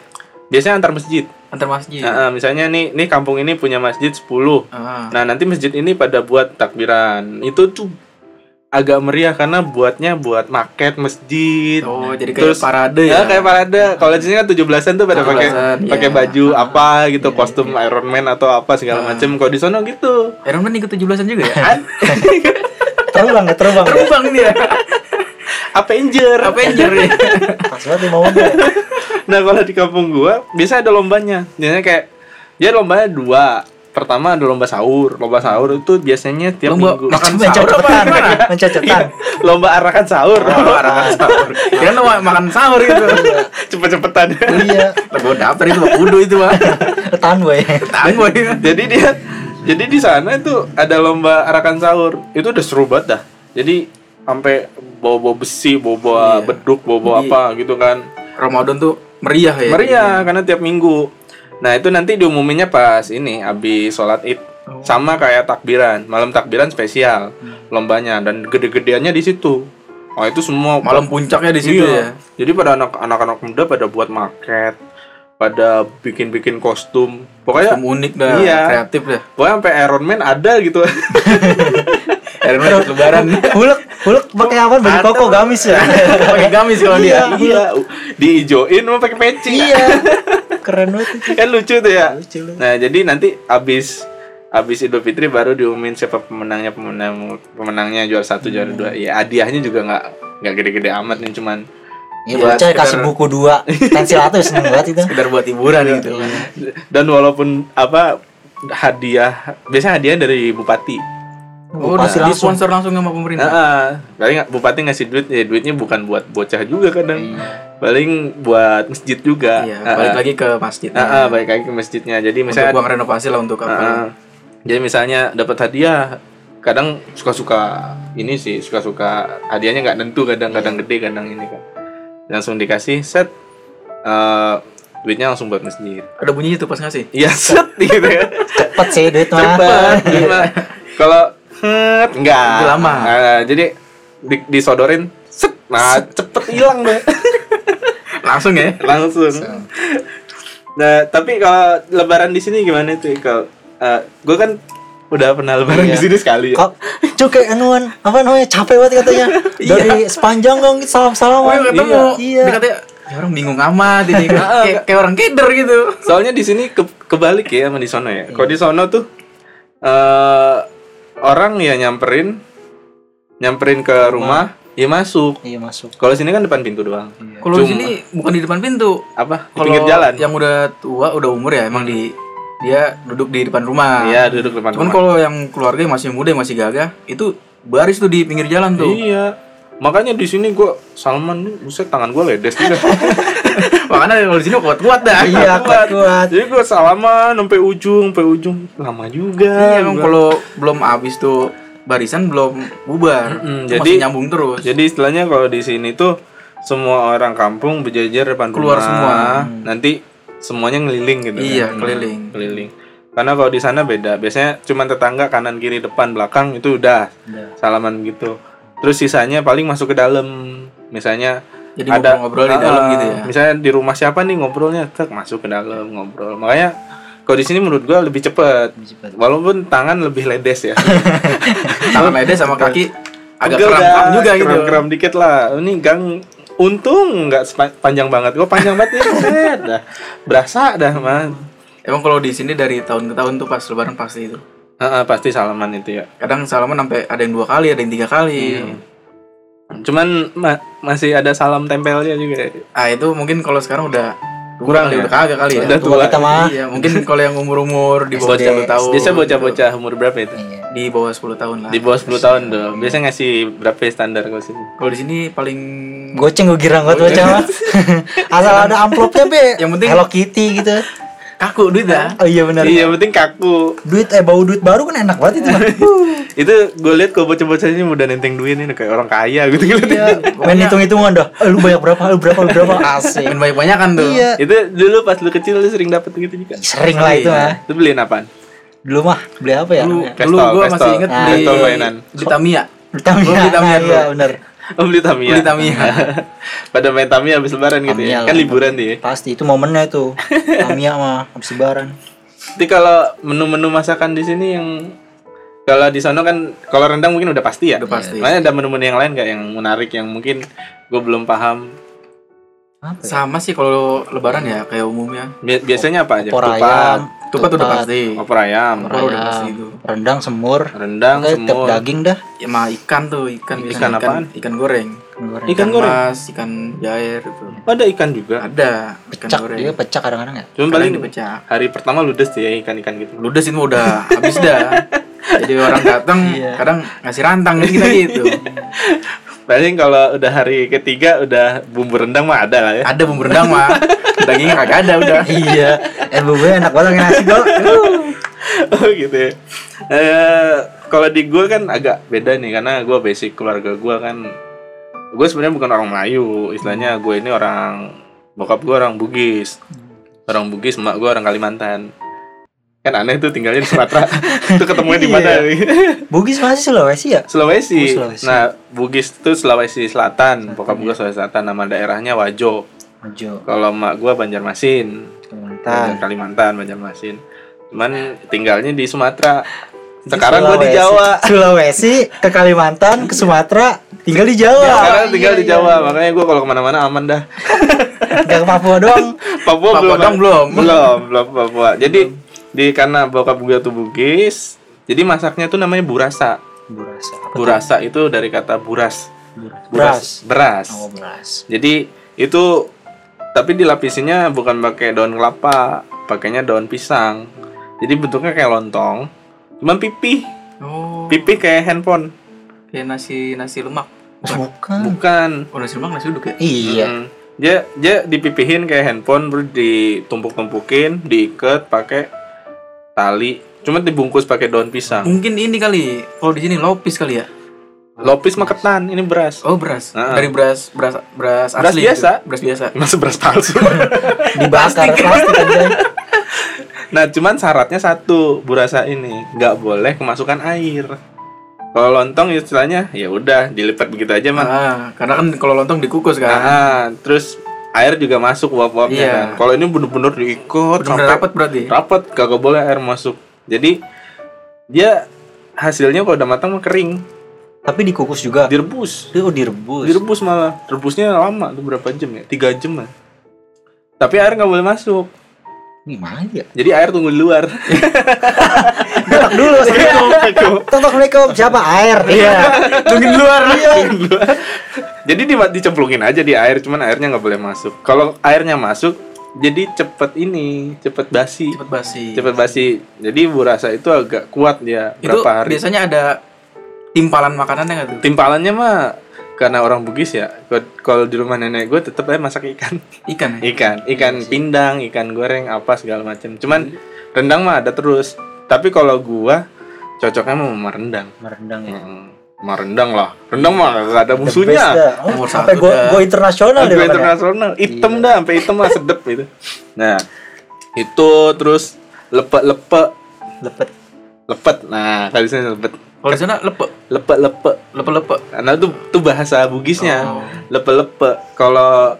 Biasanya antar masjid. Antar masjid. Nah, misalnya nih, nih kampung ini punya masjid 10. Ah. Nah, nanti masjid ini pada buat takbiran. Itu tuh agak meriah karena buatnya buat maket masjid. Oh, jadi kayak Terus- parade Ya, ya. kayak parade. Kalau di sini kan 17-an tuh pada pakai 17-an, pakai iya. baju apa gitu, kostum Iron Man atau apa segala Ah. macem. Kalau di sono gitu. Iron Man ikut 17-an juga ya? Terbang ya, terbang. ya. Terbang dia. Avenger. Avenger ya. Pas banget ya. Nah, kalau di kampung gua biasa ada lombanya. Biasanya kayak dia lombanya dua. Pertama ada lomba sahur. Lomba sahur itu biasanya tiap Lomba minggu. makan sahur apa gimana? mencocotan. lomba arakan sahur. Oh, arahan sahur. Kira lu makan sahur gitu. Cepet-cepetan. Iya, Lah gua daftar itu mah kudu itu mah. tahan boy. Tahan boy. Jadi dia Jadi di sana itu ada lomba arakan sahur. Itu udah seru banget dah. Jadi sampai bawa-bawa besi, bawa-bawa Iya. beduk, bawa-bawa Jadi- apa gitu kan. Ramadan tuh meriah ya. Meriah karena tiap minggu. Nah, itu nanti diumuminnya pas ini habis sholat Id. Oh. Sama kayak takbiran, malam takbiran spesial lombanya dan gede-gedeannya di situ. Oh, itu semua Malam puncaknya di situ Iya. ya. Jadi pada anak anak-anak muda pada buat maket, pada bikin-bikin kostum. Pokoknya Kostum unik dah, Iya. kreatif dah. pokoknya sampai Iron Man ada gitu. Iron Man lebaran. Huluk, huluk pakai apa? Baju koko gamis ya. Pakai gamis kalau dia. iya, diijoin mau pakai peci. iya. Keren banget itu. kan lucu tuh ya. Lucu lu. Nah, jadi nanti abis abis Idul Fitri baru diumumin siapa pemenangnya pemenang pemenangnya juara satu juara dua. Ya hadiahnya juga nggak nggak gede-gede amat nih cuman Ya Buat bocah kasih buku dua pensil satu seneng banget itu. Sekedar buat hiburan gitu kan. dan walaupun apa hadiah biasanya hadiah dari bupati. Oh, udah langsung. disponsor langsung sama pemerintah. Nah, paling nggak- bupati ngasih duit ya duitnya bukan buat bocah juga kadang. Paling buat masjid juga. Iya, balik lagi ke masjid. Ah, ah, balik lagi ke masjidnya. Jadi Untuk misalnya uang renovasi lah untuk apa? ah. Jadi misalnya dapat hadiah, kadang suka-suka ini sih, suka-suka hadiahnya nggak tentu, kadang-kadang Iya. gede, kadang ini kan. Langsung dikasih set eh, duitnya langsung buat masjid. Ada bunyinya tuh pas ngasih. Iya set gitu ya. Cepet sih duit mah. Cepet. duit mah. Kalau het enggak. Lama. Ah, jadi di- disodorin set, nah cepet hilang deh. Langsung ya. langsung. Nah, tapi kalau lebaran di sini gimana tuh? Kalau gue kan udah pernah lebaran Iya. di sini sekali. Ya. Kok cukai anuan apa namanya capek banget katanya dari sepanjang dong salam Oh, ketemu. iya Dia katanya, ya orang bingung amat ini. kayak, kayak orang keder gitu. Soalnya di sini ke- kebalik ya sama di sono ya. Kalau di sono tuh eh orang ya nyamperin nyamperin ke rumah, ya masuk. iya masuk Kalau sini kan depan pintu doang. Kalau di Cuma- sini bukan di depan pintu. Apa? Di Kalau pinggir jalan. yang udah tua, udah umur ya emang di dia duduk di depan rumah. Iya, duduk depan Cuman rumah. kalau yang keluarga yang masih muda yang masih gagah itu baris tuh di pinggir jalan tuh. Iya. Makanya di sini gua Salman nih, buset tangan gua ledes juga. Makanya kalau di sini kuat-kuat dah. iya kuat kuat Jadi gua salaman sampai ujung, sampai ujung lama juga. Iya, emang kalau belum habis tuh barisan belum bubar. Mm-mm, Itu jadi- masih nyambung terus. Jadi istilahnya kalau di sini tuh semua orang kampung berjajar depan Keluar rumah. semua. Nanti semuanya ngeliling gitu. Iya, kan. keliling. Keliling. Karena kalau di sana beda. Biasanya cuma tetangga kanan kiri depan belakang itu udah Udah. salaman gitu. Terus sisanya paling masuk ke dalam. Misalnya Jadi ada ngobrol-ngobrol di dalam Ah, gitu ya. Misalnya di rumah siapa nih ngobrolnya, tek masuk ke dalam ngobrol. Makanya kalau di sini menurut gua lebih cepet. Lebih cepet. Walaupun tangan lebih ledes ya. Tangan ledes sama kaki agak kram-kram juga gitu. Kram-kram dikit lah. Ini gang untung nggak panjang banget. Gua panjang banget nih, buset dah. Berasa dah, man. Emang kalau di sini dari tahun ke tahun tuh pas lebaran pasti itu. Heeh, pasti salaman itu ya. Kadang salaman sampai ada yang dua kali, ada yang tiga kali. Iya. Cuman ma- masih ada salam tempelnya juga. Ah itu mungkin kalau sekarang udah Kurang ya? udah kagak kali ya. Udah tua kita mah Iya, mungkin kalau yang umur-umur di bawah. 10 tahun. Biasa bocah-bocah umur berapa itu? iya Di bawah 10 tahun lah. Di bawah 10 tahun tuh. Biasanya ngasih berapa ya standar kalau sini? Kalau di sini paling goceng gue girang banget bocah mah asal ada amplopnya be Yang penting- Hello Kitty gitu kaku duit dah. oh iya benar Iya, penting kaku. duit eh bau duit baru kan enak banget itu mah Itu gue lihat kalau bocah-bocah ini udah nenteng duit ini kayak orang kaya gitu gitu. iya main hitung hitungan dah eh, lu banyak berapa lu berapa lu berapa asik Main banyak-banyakan tuh. iya Itu dulu pas lu kecil lu sering dapet gitu juga. sering lah itu mah Itu beliin apaan? dulu mah beli apa ya Dulu, namanya? Pestol, dulu gua pestol. masih inget Ah, beli mainan. Beli Tamiya Gua beli Tamiya Oh beli Tamiya. Beli Tamiya. Pada main Tamiya habis lebaran gitu ya. lah. Kan liburan dia. pasti itu momennya itu Tamiya mah habis lebaran Jadi kalau menu-menu masakan di sini yang kalau di sana kan kalau rendang mungkin udah pasti ya. Udah pasti. Makanya ada menu-menu yang lain nggak yang menarik yang mungkin gue belum paham. apa ya? Sama sih kalau lebaran ya kayak umumnya. Bi- biasanya apa aja? opor Tupat, ayam Tupat udah pasti. opor ayam, opor Opor udah ayam, pasti itu. rendang semur rendang, tiap semur. daging dah Ya mah ikan tuh, ikan Ikan biasanya apaan? Ikan goreng. goreng. Ikan goreng. mas, ikan jair itu. Ada ikan juga. Ada ikan pecak goreng. dia pecak kadang-kadang ya Cuma paling dipecah. hari pertama ludes tuh ya ikan-ikan gitu. Ludes itu udah habis dah. Jadi orang datang Iya. kadang ngasih rantang kita gitu. Paling kalau udah hari ketiga udah bumbu rendang mah ada lah ya. Ada bumbu rendang mah. Dagingnya kagak ada udah. iya eh bumbunya enak banget nasi gol oh gitu ya. Eh, kalau di gue kan agak beda nih karena gue basic keluarga gue kan gue sebenarnya bukan orang Melayu istilahnya gue ini orang bokap gue orang Bugis orang Bugis emak gue orang Kalimantan kan aneh tuh tinggalnya di Sumatera. Itu ketemunya di mana? Bugis masih Sulawesi ya? Sulawesi. Oh, Sulawesi. nah Bugis itu Sulawesi Selatan. Bokap gue Sulawesi Selatan nama daerahnya Wajo. Mojo, kalau emak gue Banjarmasin. Kalimantan. Kalimantan Banjarmasin. Cuman tinggalnya di Sumatera. Sekarang gue di. Jawa. Sulawesi ke Kalimantan ke Sumatera tinggal di Jawa. sekarang tinggal Iya, di Jawa makanya gue kalau ke mana-mana aman dah. Gak ke Papua doang. Papua, Papua belum dong, belum. belum belum Papua. Jadi di karena bokap gue tuh Bugis jadi masaknya tuh namanya burasa Burasa. Apa burasa itu dari kata buras Buras. buras beras Oh, beras. jadi itu tapi dilapisinya bukan pakai daun kelapa pakainya daun pisang jadi bentuknya kayak lontong cuman pipih Oh, pipih kayak handphone kayak nasi nasi lemak. Bukan. bukan Oh, nasi lemak nasi uduk ya? Iya. Mm. dia dia dipipihin kayak handphone baru ditumpuk-tumpukin diikat pakai tali cuma dibungkus pakai daun pisang Mungkin ini kali. Kalau di sini lopis kali ya. lopis mah ketan ini beras Oh, beras. Ah. Dari beras beras beras Beras asli. biasa. gitu. Beras biasa. masih beras palsu Dibakar plastik aja. nah cuman syaratnya satu burasa ini nggak boleh kemasukan air kalau lontong istilahnya ya udah dilipat begitu aja mah Ah, karena kan kalau lontong dikukus kan. Nah, terus air juga masuk uap-uapnya Iya. kan. Kalau ini bener-bener diikut Benar-benar sampai rapat berarti. rapat, kagak boleh air masuk. Jadi dia hasilnya kalau udah matang mah kering, Tapi dikukus juga. direbus. Itu direbus. Direbus malah. Rebusnya lama tuh berapa jam ya? Tiga jam lah. Tapi air nggak boleh masuk. Gimana ya? Jadi air tunggu di luar. Tok dulu. Tok Assalamualaikum. Siapa air? Iya. Tungguin luar. Tunggu di luar. Jadi di, dicemplungin aja di air, cuman airnya nggak boleh masuk. Kalau airnya masuk, jadi cepet ini, cepet basi. Cepet basi. cepet basi jadi burasa itu agak kuat dia Itu berapa hari biasanya ada timpalan makanannya nggak tuh? timpalannya mah karena orang Bugis ya Kalau- di rumah nenek gue tetap aja masak ikan. Ikan ya? ikan ikan pindang ikan goreng apa segala macam cuman rendang mah ada terus. Tapi kalau gua cocoknya mau sama rendang Merendang ya. Hmm, sama rendang lah. Rendang mah gak ada musuhnya. Oh, sampai satu go internasional deh Gue internasional. Hitam dah sampai hitam lah sedep itu nah itu terus lepek-lepek. Lepet. Lepet nah kali sini lepet Kalau di sana lepek, lepek-lepek lepek-lepek. karena itu tuh bahasa Bugisnya Oh. lepe-lepe kalau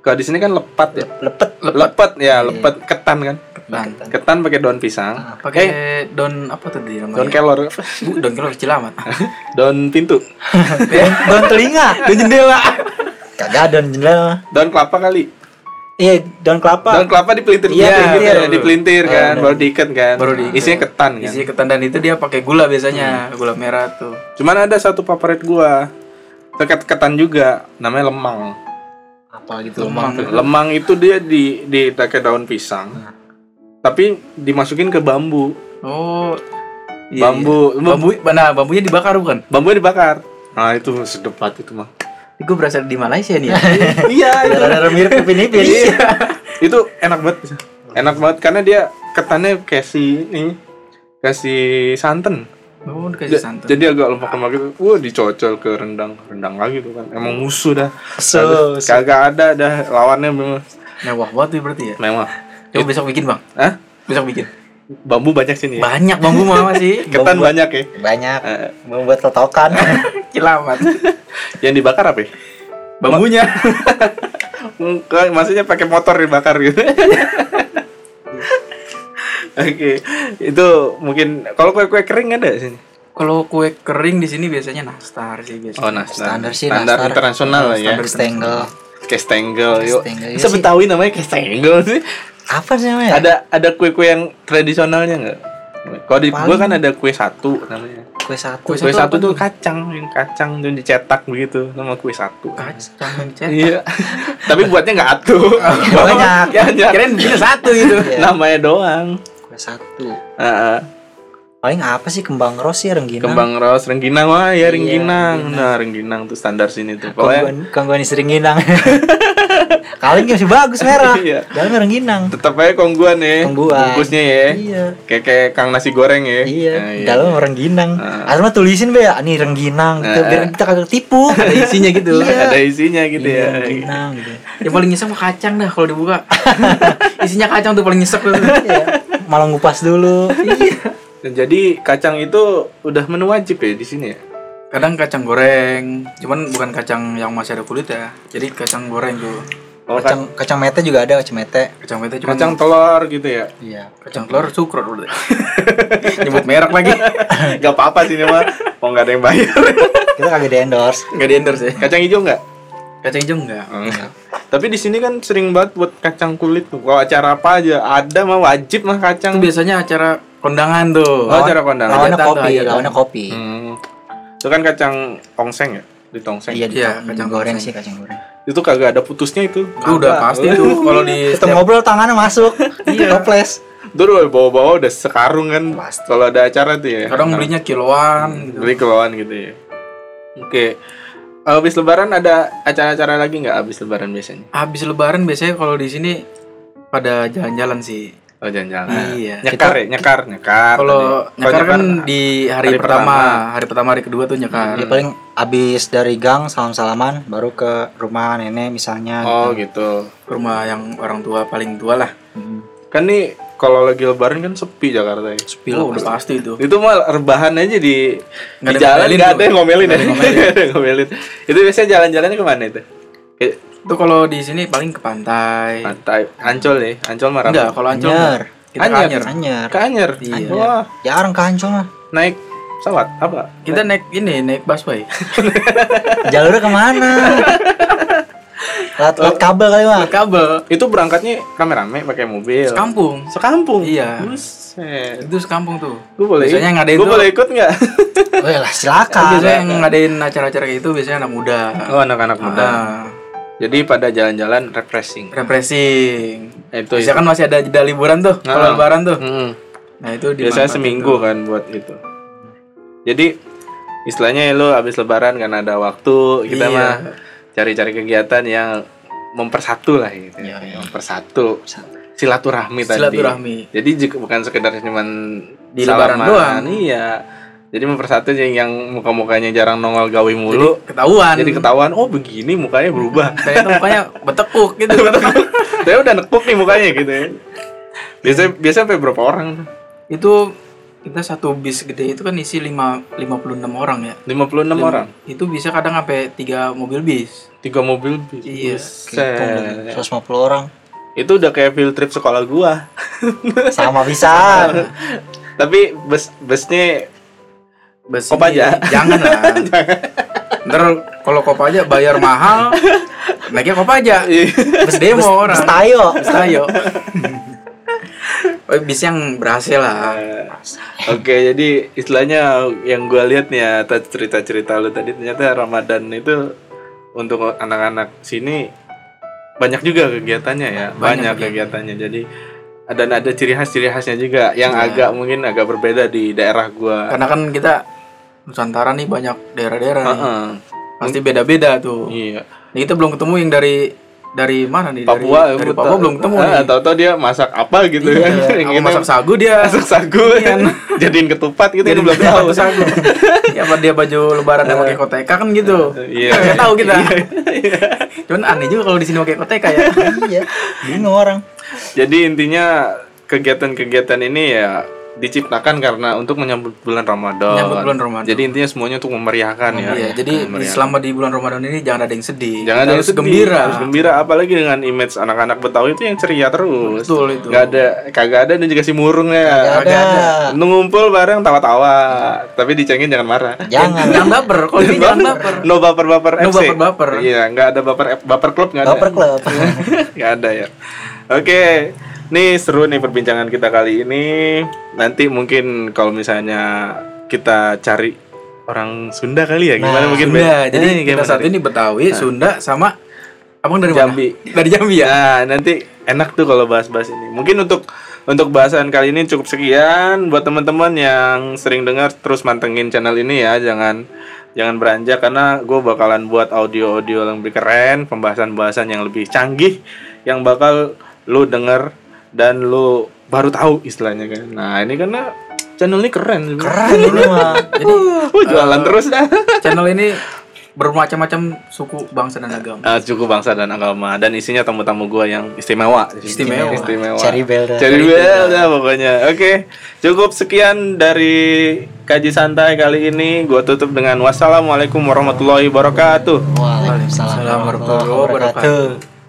kalau di sini kan lepat ya Lepet. lepet ya lepet ketan kan Ketan. ketan pakai daun pisang Pakai eh daun apa tadi namanya? daun kelor Bu, daun kelor kecil amat. daun pintu Daun telinga. daun jendela. Kagak daun jendela. daun kelapa kali Iya, daun kelapa. daun kelapa dipelintir Iya, gitu dipelintir. ya, dipelintir kan Iya. baru diikat kan Baru diikat. isinya ketan kan Isi ketan dan itu dia pakai gula biasanya, gula merah tuh. cuman ada satu favorit gua dekat ketan juga namanya lemang Apa gitu Lemang. lemang itu dia di di pakai daun pisang tapi dimasukin ke bambu Oh. iya, bambu iya. Bambu, nah bambunya dibakar bukan? bambunya dibakar nah itu sedep banget itu mah Gue berasal di Malaysia nih. ya. iya itu Rada mirip Upin Ipin. itu enak banget enak banget karena dia ketannya kasih ini kasih santan oh, dikasih Ja- santan. jadi agak lemak-lemak gitu wah dicocol ke rendang rendang lagi tuh kan emang musuh dah So, so. kagak ada dah lawannya memang Mewah banget berarti ya. memang Coba besok bikin, Bang. Hah? Besok bikin. Bambu banyak sini ya Banyak bambu mama sih. ketan Bambu. banyak ya banyak Eh, mau buat totokan. Kilamat. yang dibakar apa ya? Bambunya. Maksudnya pakai motor dibakar gitu. Oke, itu mungkin kalau kue-kue kering ada di sini. Kalau kue kering di sini biasanya nastar sih biasanya. Oh, nastar. Standar sih, Standar nastar. internasional lah ya. Standar. Stengel. Kestenggel, yuk. Kestenggel, iya Bisa sih. Betawi namanya kestenggel sih. Apa sih namanya? Ada ada kue-kue yang tradisionalnya nggak? Kalau di gua Paling- kan ada kue satu namanya. kue satu. Kue Kue, satu satu tuh kacang, yang kacang yang dicetak begitu, nama kue satu. Kacang yang cetak. Iya. Tapi buatnya nggak atuh. Banyak. Ya, ya. Kirain bikin satu gitu. Iya. Namanya doang. Kue satu. Heeh. Paling apa sih kembang ros ya rengginang. Kembang ros, rengginang wah ya Iya, rengginang. rengginang. Nah, rengginang tuh standar sini tuh. Pokoknya kongguan istri rengginang. Kaleng masih bagus merah. Iya. Dalamnya rengginang. Tetap aja kongguan ya. Kongguan. Bungkusnya ya. Iya. Kayak kayak Kang nasi goreng ya. Iya, Nah, dalamnya rengginang. Ah. Asal mah tulisin be ya, ini rengginang gitu Ah. biar kita kagak tipu. Ada isinya gitu. Iya. Ada isinya gitu Iya, ya. rengginang gitu. Yang paling nyesek mah kacang dah kalau dibuka. isinya kacang tuh paling nyesek tuh. Iya. Malah ngupas dulu. iya. Dan jadi kacang itu udah menu wajib ya di sini ya. Kadang kacang goreng, cuman bukan kacang yang masih ada kulit ya. Jadi kacang goreng tuh. Oh, Kacang kacang mete juga ada kacang mete. Kacang mete cuman kacang telur gitu ya. Iya. kacang telur sukrot udah. Nyebut merek lagi. Gak apa-apa sih ini mah. Mau nggak ada yang bayar. Kita kagak di endorse. Enggak di endorse ya. Kacang hijau nggak? Kacang hijau enggak. Tapi di sini kan sering banget buat kacang kulit tuh. Kalau acara apa aja ada mah wajib mah Itu kacang. biasanya acara kondangan tuh. Oh, acara kondangan. Lawannya kopi, lawannya kopi. Hmm. Itu kan kacang tongseng ya? Di tongseng. Iya, Iya, kacang goreng tongseng. sih kacang goreng. Itu kagak ada putusnya itu. Itu udah pasti tuh kalau di Kita setiap ngobrol tangannya masuk. Iya. Toples. Itu udah bawa-bawa udah sekarung kan. Pasti. Kalau ada acara tuh ya. kadang belinya kiloan gitu. beli kiloan gitu ya. Oke. Habis lebaran ada acara-acara lagi nggak habis lebaran biasanya? Habis lebaran biasanya kalau di sini pada jalan-jalan sih. Oh jalan-jalan. Iya. Nyekar ya, nyekar, nyekar. Kalau tadi. nyekar kan di hari, hari pertama, pertama. hari pertama hari kedua tuh nyekar. Ya paling abis dari gang salam-salaman baru ke rumah nenek misalnya. Oh gitu. gitu. Ke rumah yang orang tua paling tua lah. Hmm. Kan nih kalau lagi lebaran kan sepi Jakarta ya. Sepi Oh, lah udah pasti itu. Itu mah rebahan aja di Nggak di jalan ngomelin nggak ada yang ngomelin ya. Ngomelin. Nggak ada yang ngomelin. Itu biasanya jalan-jalannya ke mana itu? Itu kalau di sini paling ke pantai. pantai, Ancol nih, Ancol mah ramai. Enggak, kalau Ancol Anyer. enggak. Kita Anyer. Anyer. Anyer. Ke Anyer. Iya. Wah, Jarang ke Ancol mah. naik pesawat apa? Kita naik ini, naik busway. Jalurnya ke mana? Lat, lat kabel kali mah. Kabel. Itu berangkatnya rame-rame pakai mobil. Kampung. Sekampung. Iya. Buset. Itu sekampung tuh. Gue boleh. Biasanya ngadain Gue tuh- boleh ikut nggak? Oh ya lah Kan silakan. biasanya yang ngadain acara-acara kayak itu biasanya anak muda. oh anak-anak muda. Ah, Jadi pada jalan-jalan refreshing. refreshing. Itu Biasanya kan masih ada jeda liburan tuh, kalau Ah. lebaran tuh. Mm. Nah, itu di Biasanya seminggu kan buat itu. Jadi istilahnya lo habis lebaran kan ada waktu kita Iya. mah cari-cari kegiatan yang mempersatu lah gitu. Iya, iya. Mempersatu silaturahmi tadi. Silaturahmi. Jadi bukan sekedar cuman Di lebaran salaman, doang. Iya. Jadi mempersatu yang yang muka-mukanya jarang nongol gawe mulu. Ketahuan. Jadi ketahuan, oh begini mukanya berubah. Ternyata mukanya betekuk gitu. Saya udah nekuk nih mukanya gitu ya. Biasa biasa sampai berapa orang tuh? itu kita satu bis gede itu kan isi lima 56 orang ya. 56 Lim- orang. Itu bisa kadang sampai tiga mobil bis. Tiga mobil bis. Iya. Buset. 150 orang. Itu udah kayak field trip sekolah gua. Sama bisa. Tapi bus busnya Bus Kopaja. Jangan lah. Ntar kalau Kopaja bayar mahal, naiknya Kopaja. Bus demo orang. Bus tayo. Bus tayo. Oh, bis yang berhasil lah. Oke, jadi istilahnya yang gua lihat nih ya cerita-cerita lu tadi ternyata Ramadan itu untuk anak-anak sini banyak juga kegiatannya ya, banyak, Banyak kegiatannya. Jadi ada ada ciri khas ciri khasnya juga yang Iya. agak mungkin agak berbeda di daerah gua. Karena kan kita Nusantara nih banyak daerah-daerah nih. Heeh. Pasti beda-beda tuh. Iya. Nah, kita belum ketemu yang dari dari mana nih? Papua, dari, dari Papua belum ketemu Ah, nih. Tahu-tahu dia masak apa gitu kan? Iya, Yang aku kita- masak sagu dia. masak sagu jadiin ketupat gitu Jadi belum tahu. sagu. ya apa dia baju lebaran yang pakai koteka kan gitu. Iya. Nggak tahu kita. Iya. Cuman aneh juga kalau di sini pakai koteka ya. Iya. Bingung orang. Jadi intinya kegiatan-kegiatan ini ya diciptakan karena untuk menyambut bulan Ramadan. Menyambut bulan Ramadan. Jadi intinya semuanya untuk memeriahkan ya. Iya, jadi Memeriahkan. selama di bulan Ramadan ini jangan ada yang sedih. Jangan ada yang harus sedih, gembira. harus gembira apalagi dengan image anak-anak Betawi itu yang ceria terus. Betul itu. Gak ada kagak ada dan juga si murung ya. Gak Kagak ada. Ngumpul bareng tawa-tawa, tapi dicengin jangan marah. Jangan. Jangan baper, kalau ini jangan baper. No baper-baper No baper-baper. Iya, nggak ada baper baper klub nggak ada. Baper klub. Nggak ada ya. Oke, nih seru nih perbincangan kita kali ini. Nanti mungkin kalau misalnya kita cari orang Sunda kali ya, gimana Nah, mungkin Sunda. Ben? Jadi Eh, kita saat ini Betawi, Sunda sama Abang dari Jambi. mana? Dari Jambi ya. Nah, nanti enak tuh kalau bahas-bahas ini. Mungkin untuk untuk bahasan kali ini cukup sekian buat teman-teman yang sering dengar terus mantengin channel ini ya. Jangan jangan beranjak karena gue bakalan buat audio-audio yang lebih keren, pembahasan-pembahasan yang lebih canggih, yang bakal lu denger dan lu baru tahu istilahnya kan. Nah ini karena channel ini keren. Keren ini mah. Jadi Uh, jualan terus dah. channel ini bermacam-macam suku, bangsa dan agama. Ah, suku bangsa dan agama dan isinya tamu-tamu gua yang istimewa. Istimewa. Istimewa. Cherry Bell dah. Cherry Bell dah pokoknya. Oke, cukup sekian dari kaji santai kali ini. Gua tutup dengan wassalamualaikum warahmatullahi wabarakatuh. Waalaikumsalam warahmatullahi wabarakatuh.